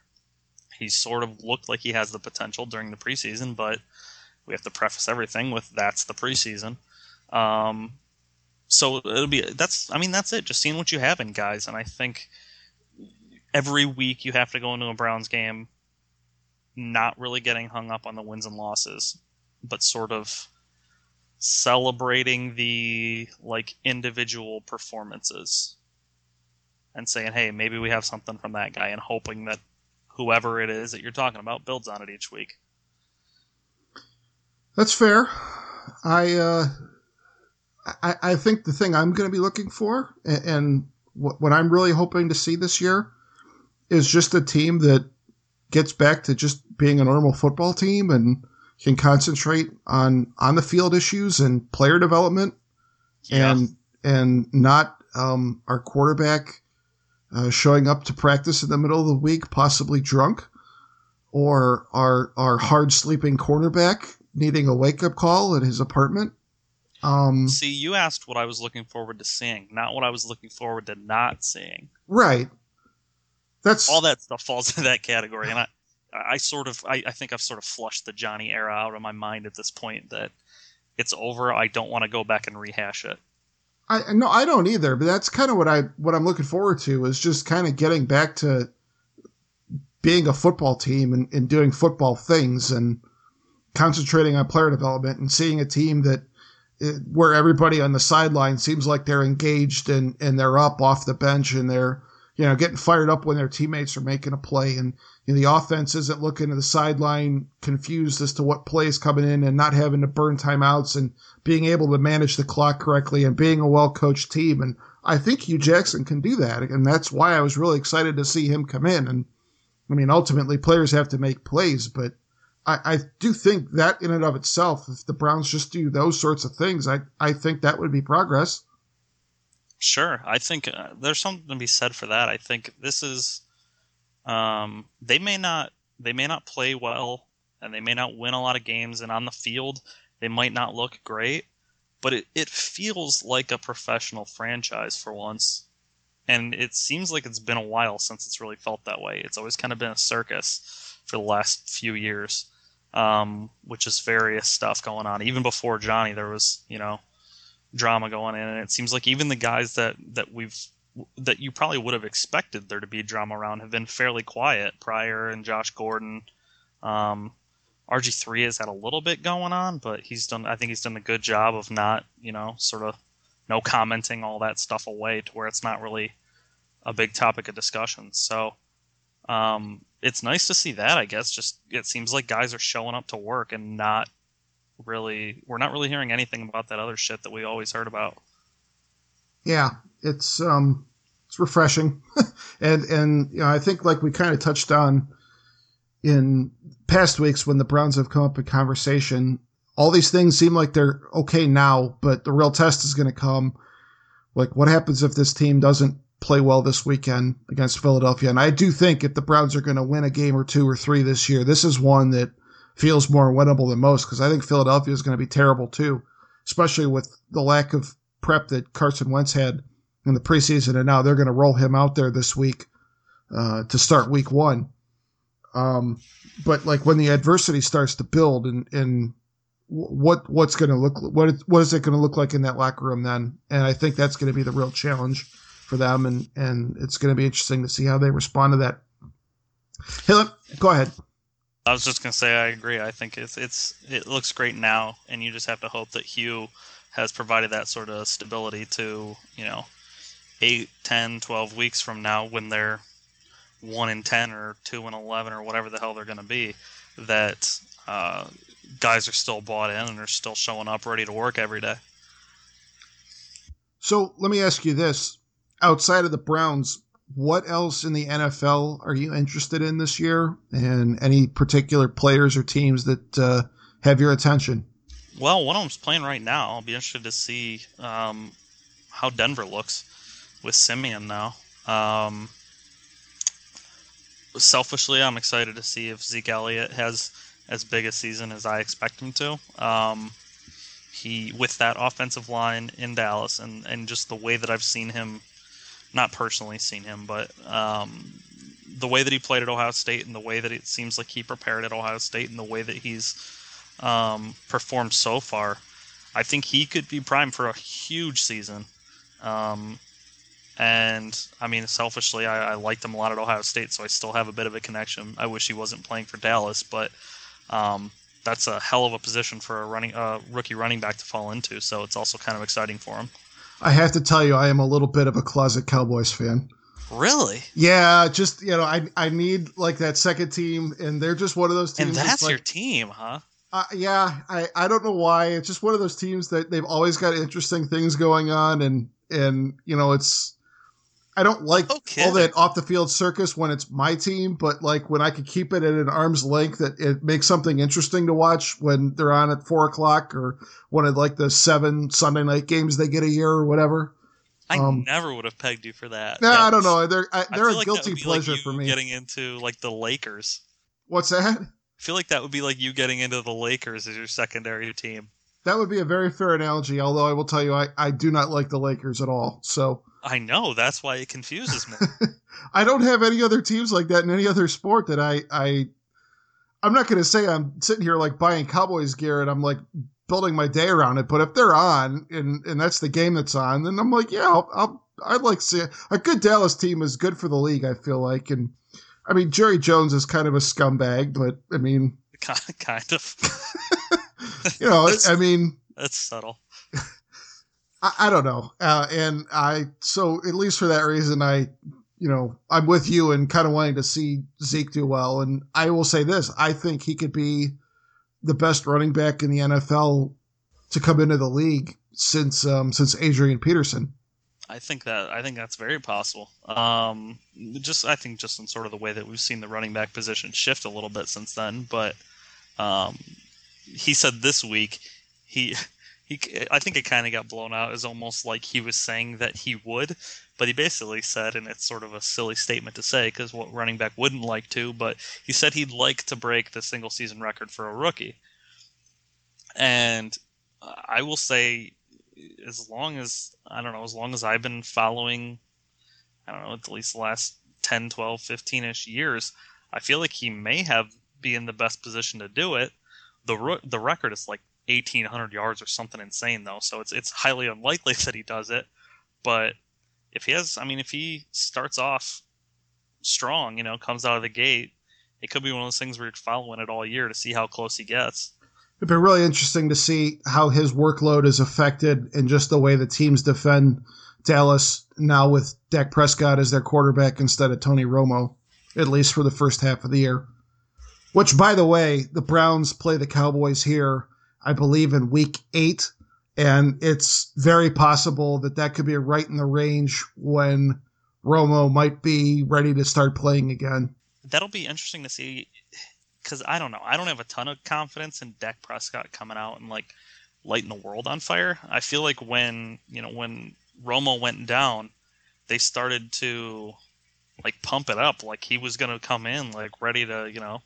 He sort of looked like he has the potential during the preseason, but we have to preface everything with that's the preseason. Um, so it'll be that's I mean that's it. Just seeing what you have in guys, and I think every week you have to go into a Browns game not really getting hung up on the wins and losses, but sort of celebrating the like individual performances and saying, "Hey, maybe we have something from that guy," and hoping that whoever it is that you're talking about builds on it each week. That's fair. I uh, I, I think the thing I'm going to be looking for, and, and what, what I'm really hoping to see this year, is just a team that gets back to just being a normal football team and can concentrate on on the field issues and player development, yeah. and and not um, our quarterback uh, showing up to practice in the middle of the week, possibly drunk, or our our hard sleeping cornerback needing a wake up call at his apartment. Um, See, you asked what I was looking forward to seeing, not what I was looking forward to not seeing. Right. That's all that stuff falls into that category, and I, I sort of I, I think I've sort of flushed the Johnny era out of my mind at this point that it's over. I don't want to go back and rehash it. I no, I don't either. But that's kind of what I what I'm looking forward to is just kind of getting back to being a football team and, and doing football things and concentrating on player development and seeing a team that eh, where everybody on the sideline seems like they're engaged and and they're up off the bench and they're you know getting fired up when their teammates are making a play and you know, the offense isn't looking to the sideline confused as to what play is coming in and not having to burn timeouts and being able to manage the clock correctly and being a well coached team. And I think Hue Jackson can do that. And that's why I was really excited to see him come in. And I mean, ultimately, players have to make plays, but I, I do think that in and of itself, if the Browns just do those sorts of things, I, I think that would be progress. Sure. I think uh, there's something to be said for that. I think this is um, they may not they may not play well and they may not win a lot of games and on the field they might not look great, but it, it feels like a professional franchise for once. And it seems like it's been a while since it's really felt that way. It's always kind of been a circus for the last few years, um, which is various stuff going on. Even before Johnny, there was, you know, drama going in. And it seems like even the guys that, that we've that you probably would have expected there to be drama around have been fairly quiet. Pryor and Josh Gordon. Um, RG3 has had a little bit going on, but he's done. I think he's done a good job of not, you know, sort of no commenting all that stuff away to where it's not really a big topic of discussion. So um, it's nice to see that. I guess just it seems like guys are showing up to work and not really. We're not really hearing anything about that other shit that we always heard about. Yeah, it's um, it's refreshing, and and you know I think like we kind of touched on in past weeks when the Browns have come up in conversation, all these things seem like they're okay now, but the real test is going to come. Like what happens if this team doesn't play well this weekend against Philadelphia? And I do think if the Browns are going to win a game or two or three this year, this is one that feels more winnable than most because I think Philadelphia is going to be terrible too, especially with the lack of prep that Carson Wentz had in the preseason, and now they're going to roll him out there this week uh, to start week one. Um, but like when the adversity starts to build, and and what what's going to look what what is it going to look like in that locker room then? And I think that's going to be the real challenge for them, and and it's going to be interesting to see how they respond to that. Hey, go ahead. I was just gonna say I agree. I think it's it's it looks great now, and you just have to hope that Hue has provided that sort of stability to you know 8, 10, 12 weeks from now when they're one in ten or two in eleven or whatever the hell they're to be, that uh, guys are still bought in and are still showing up ready to work every day. So let me ask you this: outside of the Browns, what else in the NFL are you interested in this year, and any particular players or teams that uh, have your attention? Well, one of them's playing right now. I'll be interested to see um, how Denver looks with Siemian now. Um, selfishly, I'm excited to see if Zeke Elliott has as big a season as I expect him to. Um, he with that offensive line in Dallas and and just the way that I've seen him, not personally seen him, but um, the way that he played at Ohio State and the way that it seems like he prepared at Ohio State and the way that he's um, performed so far, I think he could be primed for a huge season. Um, and I mean, selfishly, I, I, liked him a lot at Ohio State, so I still have a bit of a connection. I wish he wasn't playing for Dallas, but um, that's a hell of a position for a running uh, rookie running back to fall into. So it's also kind of exciting for him. I have to tell you, I am a little bit of a closet Cowboys fan. Really? Yeah, just you know, I I need like that second team, and they're just one of those teams. And that's like, your team, huh? Uh, yeah, I I don't know why. It's just one of those teams that they've always got interesting things going on, and and you know, it's I don't like okay. all that off the field circus when it's my team, but like when I could keep it at an arm's length, that it makes something interesting to watch when they're on at four o'clock or one of like the seven Sunday night games they get a year or whatever. I um, never would have pegged you for that. No, nah, I don't know. They're I, they're a like guilty pleasure like for me. Getting into like the Lakers. What's that? I feel like that would be like you getting into the Lakers as your secondary team. That would be a very fair analogy. Although I will tell you, I, I do not like the Lakers at all. So I know that's why it confuses me. I don't have any other teams like that in any other sport that I I I'm not going to say I'm sitting here like buying Cowboys gear and I'm like building my day around it. But if they're on and and that's the game that's on, then I'm like, yeah, I'll, I'll I'd like to see it. a good Dallas team is good for the league. I feel like, and I mean Jerry Jones is kind of a scumbag, but I mean, kind of. you know, I mean, that's subtle. I, I don't know. Uh, and I, so at least for that reason, I, you know, I'm with you and kind of wanting to see Zeke do well. And I will say this I think he could be the best running back in the NFL to come into the league since um, since Adrian Peterson. I think that I think that's very possible. Um, just I think just in sort of the way that we've seen the running back position shift a little bit since then. But um, he said this week he he I think it kind of got blown out as almost like he was saying that he would, but he basically said, and it's sort of a silly statement to say because what running back wouldn't like to, but he said he'd like to break the single season record for a rookie. And I will say, as long as I don't know, as long as I've been following, I don't know, at least the last 10, 12, 15 ish years, I feel like he may have be in the best position to do it. The the record is like 1800 yards or something insane though, so it's it's highly unlikely that he does it. But if he has, I mean, if he starts off strong, you know, comes out of the gate, it could be one of those things where you're following it all year to see how close he gets. It'd be really interesting to see how his workload is affected and just the way the teams defend Dallas now with Dak Prescott as their quarterback instead of Tony Romo, at least for the first half of the year. Which, by the way, the Browns play the Cowboys here I believe, in week eight. And it's very possible that that could be right in the range when Romo might be ready to start playing again. That'll be interesting to see because I don't know. I don't have a ton of confidence in Dak Prescott coming out and like lighting the world on fire. I feel like when you know when Romo went down, they started to like pump it up, like he was gonna come in like ready to you know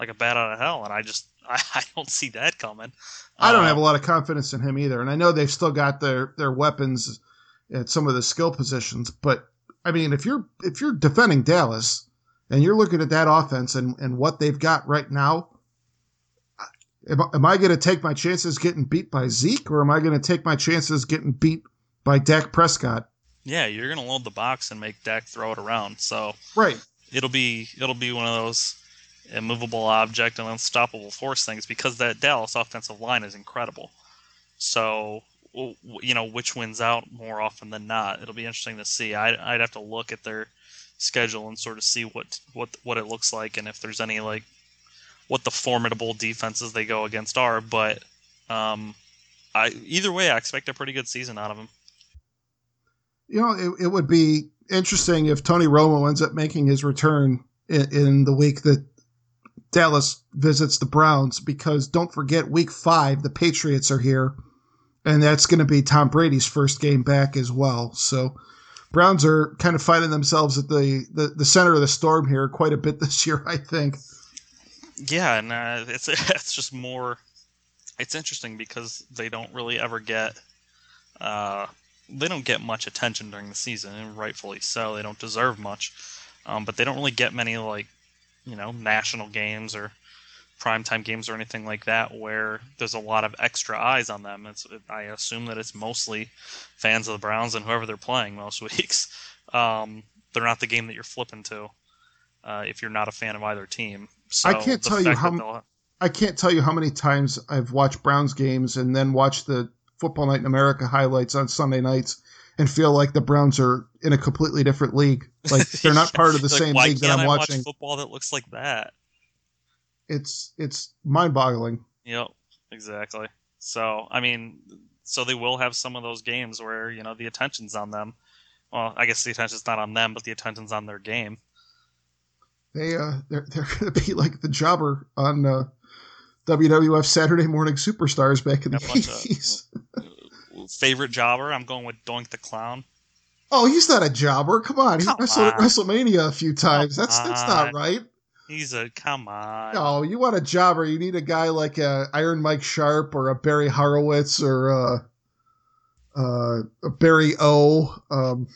like a bat out of hell, and I just I, I don't see that coming. I don't Uh, have a lot of confidence in him either, and I know they've still got their their weapons at some of the skill positions, but I mean, if you're if you're defending Dallas and you're looking at that offense and and what they've got right now, am, I- am I going to take my chances getting beat by Zeke, or am I going to take my chances getting beat by Dak Prescott? Yeah, you're gonna load the box and make Dak throw it around. So Right. it'll be it'll be one of those immovable object and unstoppable force things because that Dallas offensive line is incredible. So you know which wins out more often than not. It'll be interesting to see. I, I'd have to look at their schedule and sort of see what what what it looks like and if there's any like what the formidable defenses they go against are. But um, I either way, I expect a pretty good season out of them. You know, it, it would be interesting if Tony Romo ends up making his return in, in the week that Dallas visits the Browns, because don't forget, week five, the Patriots are here, and that's going to be Tom Brady's first game back as well. So, Browns are kind of finding themselves at the, the, the center of the storm here quite a bit this year, I think. Yeah, and uh, it's it's just more. It's interesting because they don't really ever get. Uh, they don't get much attention during the season, and rightfully so. They don't deserve much, um, but they don't really get many like, you know, national games or primetime games or anything like that where there's a lot of extra eyes on them. It's I assume that it's mostly fans of the Browns and whoever they're playing most weeks. Um, they're not the game that you're flipping to uh, if you're not a fan of either team. So I can't tell you how they'll- I can't tell you how many times I've watched Browns games and then watched the Football Night in America highlights on Sunday nights and feel like the Browns are in a completely different league. Like they're not part of the same why league that I'm I watching. Watch football that looks like that. It's it's mind boggling. Yep, exactly. So I mean, so they will have some of those games where you know the attention's on them. Well, I guess the attention's not on them, but the attention's on their game. They uh they're they're gonna be like the jobber on uh, WWF Saturday Morning Superstars back in the A bunch of- eighties. Favorite jobber? I'm going with Doink the Clown. Oh, he's not a jobber. Come on, he Come wrestled at. WrestleMania a few times. That's that's not right. He's a come on. No, you want a jobber. You need a guy like uh, Iron Mike Sharpe or a Barry Horowitz or uh, uh, a Barry O. Um,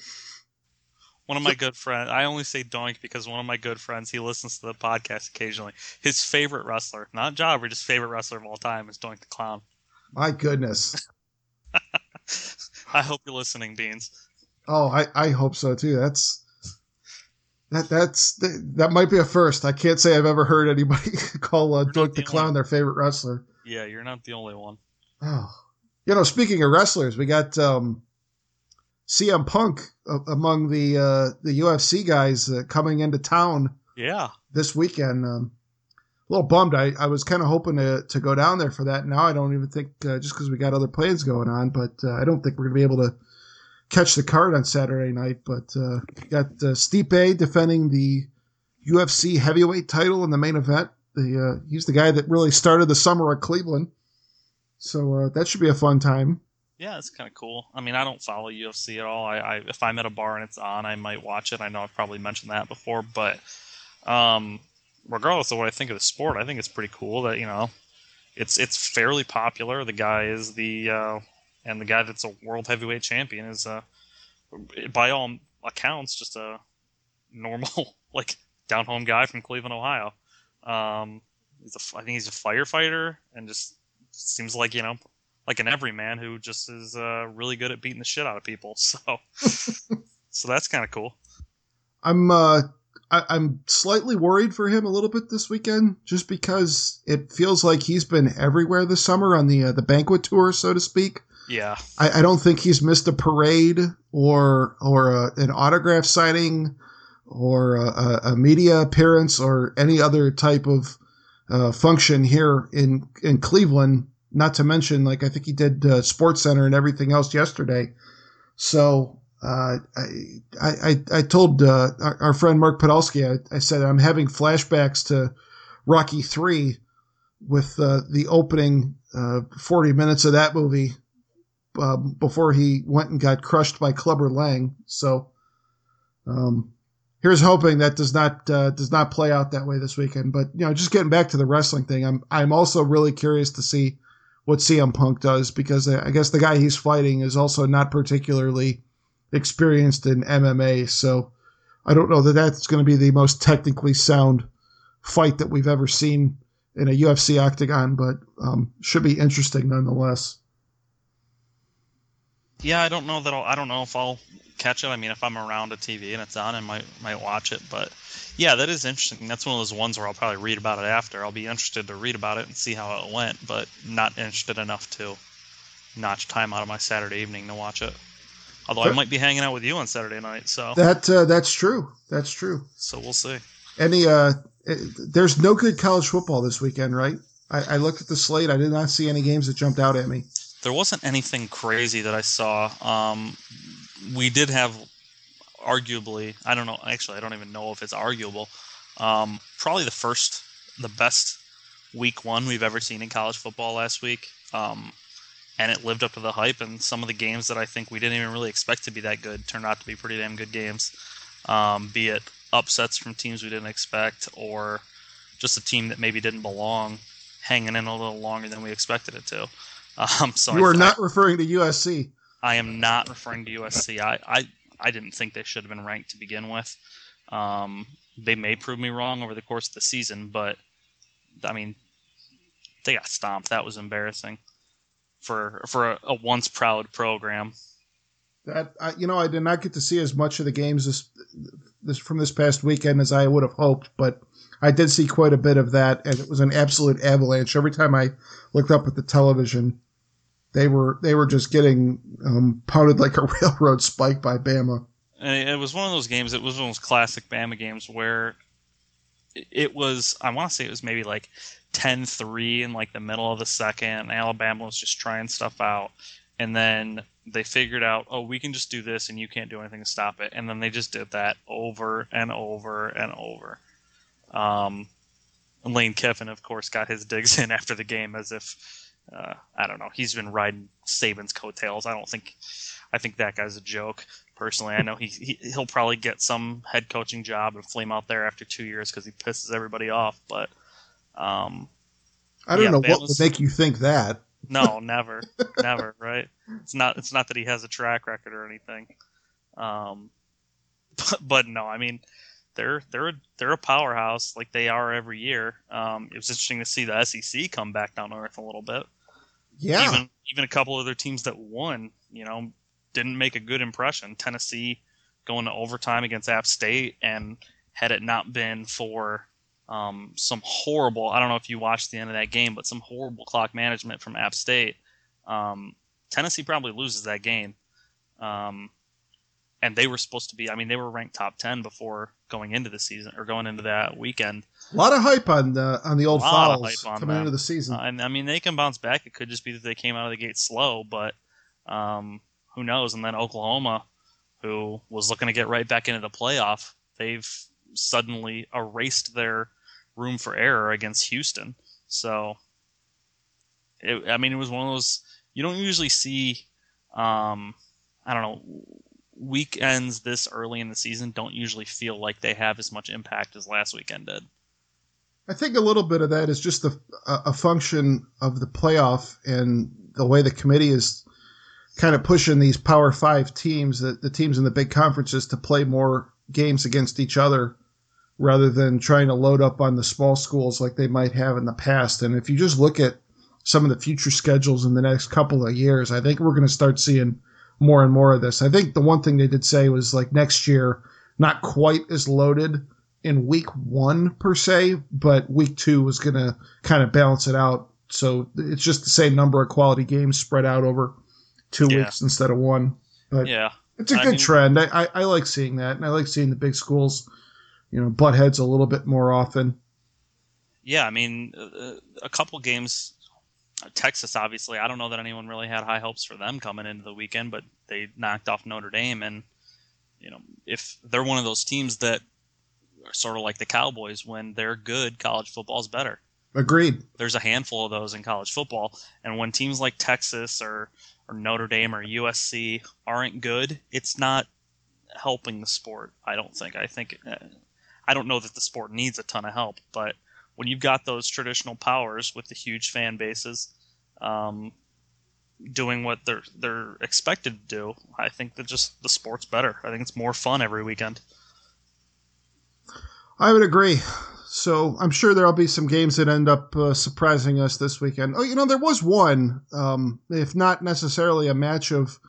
One of my good friends. I only say Doink because one of my good friends he listens to the podcast occasionally. His favorite wrestler, not jobber, just favorite wrestler of all time is Doink the Clown. my goodness. I hope you're listening, Beans. Oh, I, I hope so too. That's that that's that might be a first. I can't say I've ever heard anybody call uh, Doink the the Clown only- their favorite wrestler. Yeah, you're not the only one. Oh, you know, speaking of wrestlers, we got um, CM Punk uh, among the uh, the UFC guys uh, coming into town Yeah. this weekend. Um, a little bummed. I, I was kind of hoping to, to go down there for that. Now I don't even think uh, just because we got other plans going on, but uh, I don't think we're gonna be able to catch the card on Saturday night. But uh, got uh, Stipe defending the UFC heavyweight title in the main event. The uh, he's the guy that really started the summer at Cleveland, so uh, that should be a fun time. Yeah, it's kind of cool. I mean, I don't follow UFC at all. I, I if I'm at a bar and it's on, I might watch it. I know I've probably mentioned that before, but um, regardless of what I think of the sport, I think it's pretty cool that you know it's it's fairly popular. The guy is the uh, and the guy that's a world heavyweight champion is uh, by all accounts just a normal like down home guy from Cleveland, Ohio. Um, he's a, I think he's a firefighter and just seems like you know like an everyman who just is uh, really good at beating the shit out of people. So, so that's kind of cool. I'm uh I, I'm slightly worried for him a little bit this weekend, just because it feels like he's been everywhere this summer on the uh, the banquet tour, so to speak. Yeah, I, I don't think he's missed a parade or or a, an autograph signing or a, a, a media appearance or any other type of uh, function here in in Cleveland. Not to mention, like I think he did uh, Sports Center and everything else yesterday. So uh, I, I I told uh, our, friend Mark Podolsky, I, I said I'm having flashbacks to Rocky Three with uh, the opening uh, 40 minutes of that movie um, before he went and got crushed by Clubber Lang. So um, here's hoping that does not uh, does not play out that way this weekend. But you know, just getting back to the wrestling thing, I'm I'm also really curious to see what CM Punk does because I guess the guy he's fighting is also not particularly experienced in MMA. So I don't know that that's going to be the most technically sound fight that we've ever seen in a UFC octagon, but um, should be interesting nonetheless. Yeah, I don't know that I'll, I don't know if I'll catch it. I mean, if I'm around a TV and it's on, I might might watch it. But yeah, that is interesting. That's one of those ones where I'll probably read about it after. I'll be interested to read about it and see how it went, but not interested enough to notch time out of my Saturday evening to watch it. Although I might be hanging out with you on Saturday night, so that uh, that's true. That's true. So we'll see. Any uh, eh, there's no good college football this weekend, right? I, I looked at the slate. I did not see any games that jumped out at me. There wasn't anything crazy that I saw. Um, we did have arguably, I don't know, actually, I don't even know if it's arguable. Um, probably the first, the best week one we've ever seen in college football last week. Um, and it lived up to the hype. And some of the games that I think we didn't even really expect to be that good turned out to be pretty damn good games. Um, be it upsets from teams we didn't expect, or just a team that maybe didn't belong, hanging in a little longer than we expected it to. Um, so you are not referring to USC. I am not referring to USC. I, I, I didn't think they should have been ranked to begin with. Um, they may prove me wrong over the course of the season, but I mean, they got stomped. That was embarrassing for for a, a once proud program. That I, you know, I did not get to see as much of the games this this from this past weekend as I would have hoped, but I did see quite a bit of that, and it was an absolute avalanche. Every time I looked up at the television, they were they were just getting um, pounded like a railroad spike by Bama. And it was one of those games. It was one of those classic Bama games where it was. I want to say it was maybe like 10-3 in like the middle of the second. Alabama was just trying stuff out, and then they figured out, oh, we can just do this, and you can't do anything to stop it. And then they just did that over and over and over. Um, Lane Kiffin, of course, got his digs in after the game as if uh, I don't know. He's been riding Saban's coattails. I don't think. I think that guy's a joke. Personally, I know he, he he'll probably get some head coaching job and flame out there after two years because he pisses everybody off. But um, I don't yeah, know Bama's, what would make you think that. no, never, never. Right? It's not. It's not that he has a track record or anything. Um, but, but no, I mean, they're they're a, they're a powerhouse like they are every year. Um, it was interesting to see the SEC come back down to earth a little bit. Yeah. Even even a couple other teams that won, you know, didn't make a good impression. Tennessee going to overtime against App State, and had it not been for um, some horrible, I don't know if you watched the end of that game, but some horrible clock management from App State, um, Tennessee probably loses that game. Um, and they were supposed to be. I mean, they were ranked top ten before going into the season or going into that weekend. A lot of hype on the on the old Vols coming them. into the season. Uh, and I mean, they can bounce back. It could just be that they came out of the gate slow, but um, who knows? And then Oklahoma, who was looking to get right back into the playoff, they've suddenly erased their room for error against Houston. So, it, I mean, it was one of those you don't usually see. Um, I don't know weekends this early in the season don't usually feel like they have as much impact as last weekend did. I think a little bit of that is just a, a function of the playoff and the way the committee is kind of pushing these Power Five teams, the, the teams in the big conferences, to play more games against each other rather than trying to load up on the small schools like they might have in the past. And if you just look at some of the future schedules in the next couple of years, I think we're going to start seeing – more and more of this. I think the one thing they did say was like next year, not quite as loaded in week one per se, but week two was going to kind of balance it out. So it's just the same number of quality games spread out over two yeah. weeks instead of one. But yeah, it's a good I mean, trend. I, I, I, like seeing that, and I like seeing the big schools, you know, butt heads a little bit more often. Yeah, I mean, uh, a couple games Texas, obviously, I don't know that anyone really had high hopes for them coming into the weekend, but they knocked off Notre Dame, and you know, if they're one of those teams that are sort of like the Cowboys, when they're good, college football's better. Agreed. There's a handful of those in college football, and when teams like Texas or or Notre Dame or USC aren't good, it's not. helping the sport. I don't think. I think uh, I don't know that the sport needs a ton of help, but when you've got those traditional powers with the huge fan bases, um, doing what they're they're expected to do, I think that just the sport's better. I think it's more fun every weekend. I would agree. So I'm sure there'll be some games that end up uh, surprising us this weekend. Oh, you know, there was one, um, if not necessarily a match of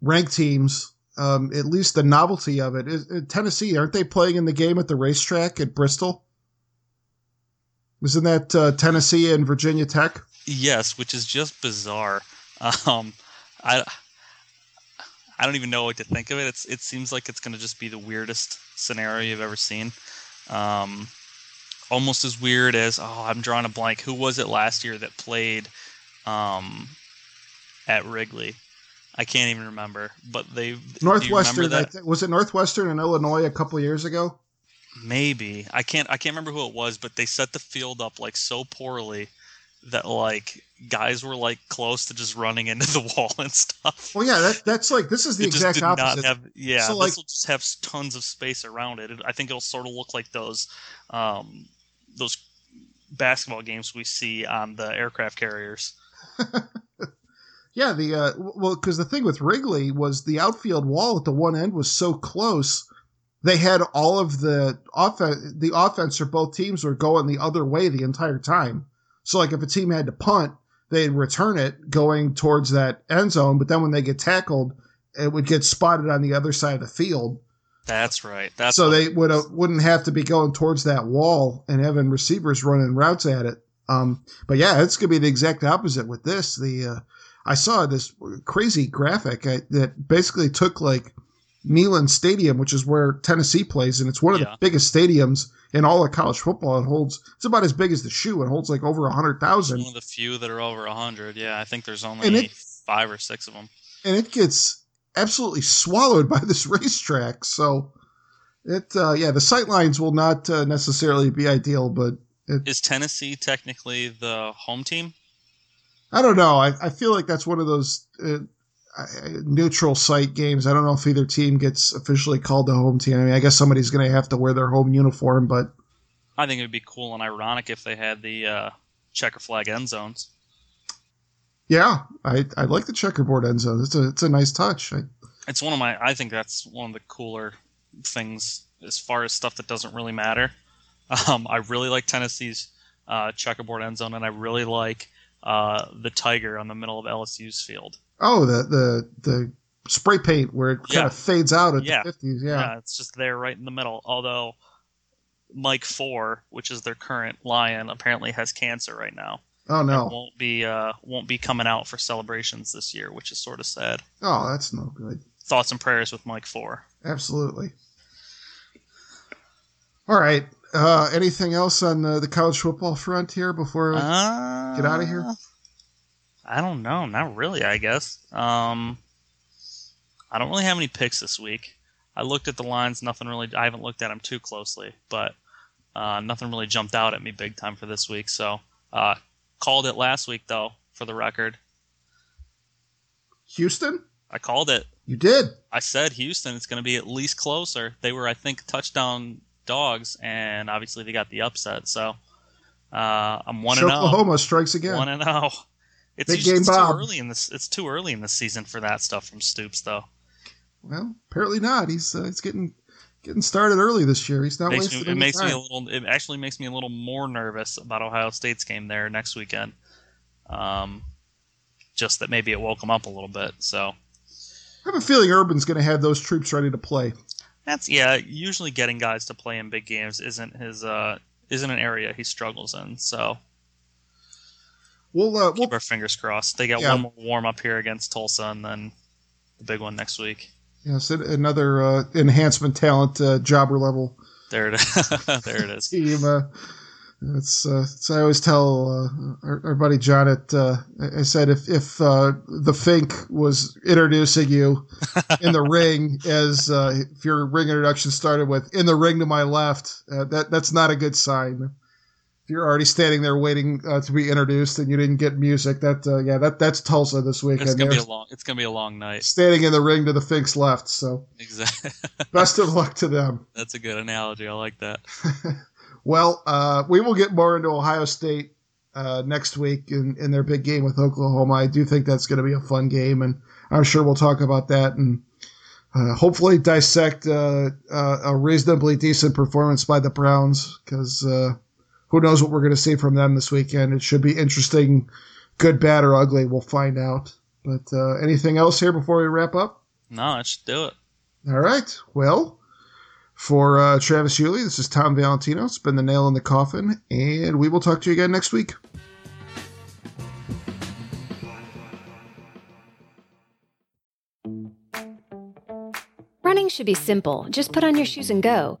ranked teams, um, at least the novelty of it. Is, Tennessee, aren't they playing in the game at the racetrack at Bristol? Isn't that uh, Tennessee and Virginia Tech? Yes, which is just bizarre. Um, I I don't even know what to think of it. It's it seems like it's going to just be the weirdest scenario you've ever seen. Um, almost as weird as oh, I'm drawing a blank. Who was it last year that played um, at Wrigley? I can't even remember. But they Northwestern. Th- was it Northwestern in Illinois a couple years ago? Maybe I can't. I can't remember who it was, but they set the field up like so poorly that like guys were like close to just running into the wall and stuff. Well, yeah, that, that's like this is the it exact opposite. Have, yeah, so, like, this will just have tons of space around it. I think it'll sort of look like those um, those basketball games we see on the aircraft carriers. yeah, the uh, well, because the thing with Wrigley was the outfield wall at the one end was so close. They had all of the offense. The offense for both teams were going the other way the entire time. So, like, if a team had to punt, they'd return it going towards that end zone. But then when they get tackled, it would get spotted on the other side of the field. That's right. That's so they would wouldn't have to be going towards that wall and having receivers running routes at it. Um, but yeah, it's gonna be the exact opposite with this. The uh, I saw this crazy graphic I, that basically took like Neyland Stadium, which is where Tennessee plays, and it's one of yeah. the biggest stadiums in all of college football. It holds it's about as big as the shoe. It holds like over a hundred thousand. One of the few that are over a hundred. Yeah, I think there's only it, five or six of them. And it gets absolutely swallowed by this racetrack. So it, uh, yeah, the sight lines will not uh, necessarily be ideal, but it, is Tennessee technically the home team? I don't know. I, I feel like that's one of those uh, neutral site games. I don't know if either team gets officially called the home team. I mean, I guess somebody's going to have to wear their home uniform, but I think it would be cool and ironic if they had the uh, checker flag end zones. Yeah, I I like the checkerboard end zone. It's a it's a nice touch. I, it's one of my. I think that's one of the cooler things as far as stuff that doesn't really matter. Um, I really like Tennessee's uh, checkerboard end zone, and I really like uh, the tiger on the middle of LSU's field. Oh, the the the spray paint where it kind of fades out at yeah. the fifties. Yeah. yeah, it's just there right in the middle. Although Mike Four, which is their current lion, apparently has cancer right now. Oh no! won't be uh, won't be coming out for celebrations this year, which is sort of sad. Oh, that's no good. Thoughts and prayers with Mike Four. Absolutely. All right. Uh, anything else on uh, the college football front here before uh, get out of here? I don't know. Not really. I guess. Um, I don't really have any picks this week. I looked at the lines. Nothing really. I haven't looked at them too closely, but uh, nothing really jumped out at me big time for this week. So uh, Called it last week, though, for the record. Houston? I called it. You did? I said Houston. It's going to be at least closer. They were, I think, touchdown dogs, and obviously they got the upset. So uh, I'm one and. Oh. Oklahoma strikes again. One and zero. Oh. It's, Big game it's Bob. too early in this. It's too early in the season for that stuff from Stoops, though. Well, apparently not. He's uh, he's getting getting started early this year. He's not makes wasting me, It makes time. me a little. It actually makes me a little more nervous about Ohio State's game there next weekend. Um, just that maybe it woke him up a little bit. So I have a feeling Urban's going to have those troops ready to play. That's yeah. Usually, getting guys to play in big games isn't his uh isn't an area he struggles in. So we'll uh, keep we'll, our fingers crossed. They got yeah. one more warm up here against Tulsa, and then the big one next week. Yes, another uh, enhancement talent uh, jobber level. There it is. there it is. Team. It's, uh, it's, I always tell uh, our, our, buddy John. It. Uh, I said if if uh, the Fink was introducing you in the ring as uh, if your ring introduction started with "in the ring to my left," uh, that that's not a good sign. if you're already standing there waiting uh, to be introduced and you didn't get music, that uh, yeah, that that's Tulsa this weekend. It's gonna be a long. It's gonna be a long night. standing in the ring to the Finks left. So Exactly. best of luck to them. That's a good analogy. I like that. Well, uh, we will get more into Ohio State uh, next week in, in their big game with Oklahoma. I do think that's going to be a fun game, and I'm sure we'll talk about that and uh, hopefully dissect uh, uh, a reasonably decent performance by the Browns because uh, who knows what we're going to see from them this weekend. It should be interesting, good, bad, or ugly. We'll find out. But uh, anything else here before we wrap up? No, let's do it. All right. Well, for uh, Travis Hewley, this is Tom Valentino. It's been the nail in the coffin, and we will talk to you again next week. Running should be simple. Just put on your shoes and go.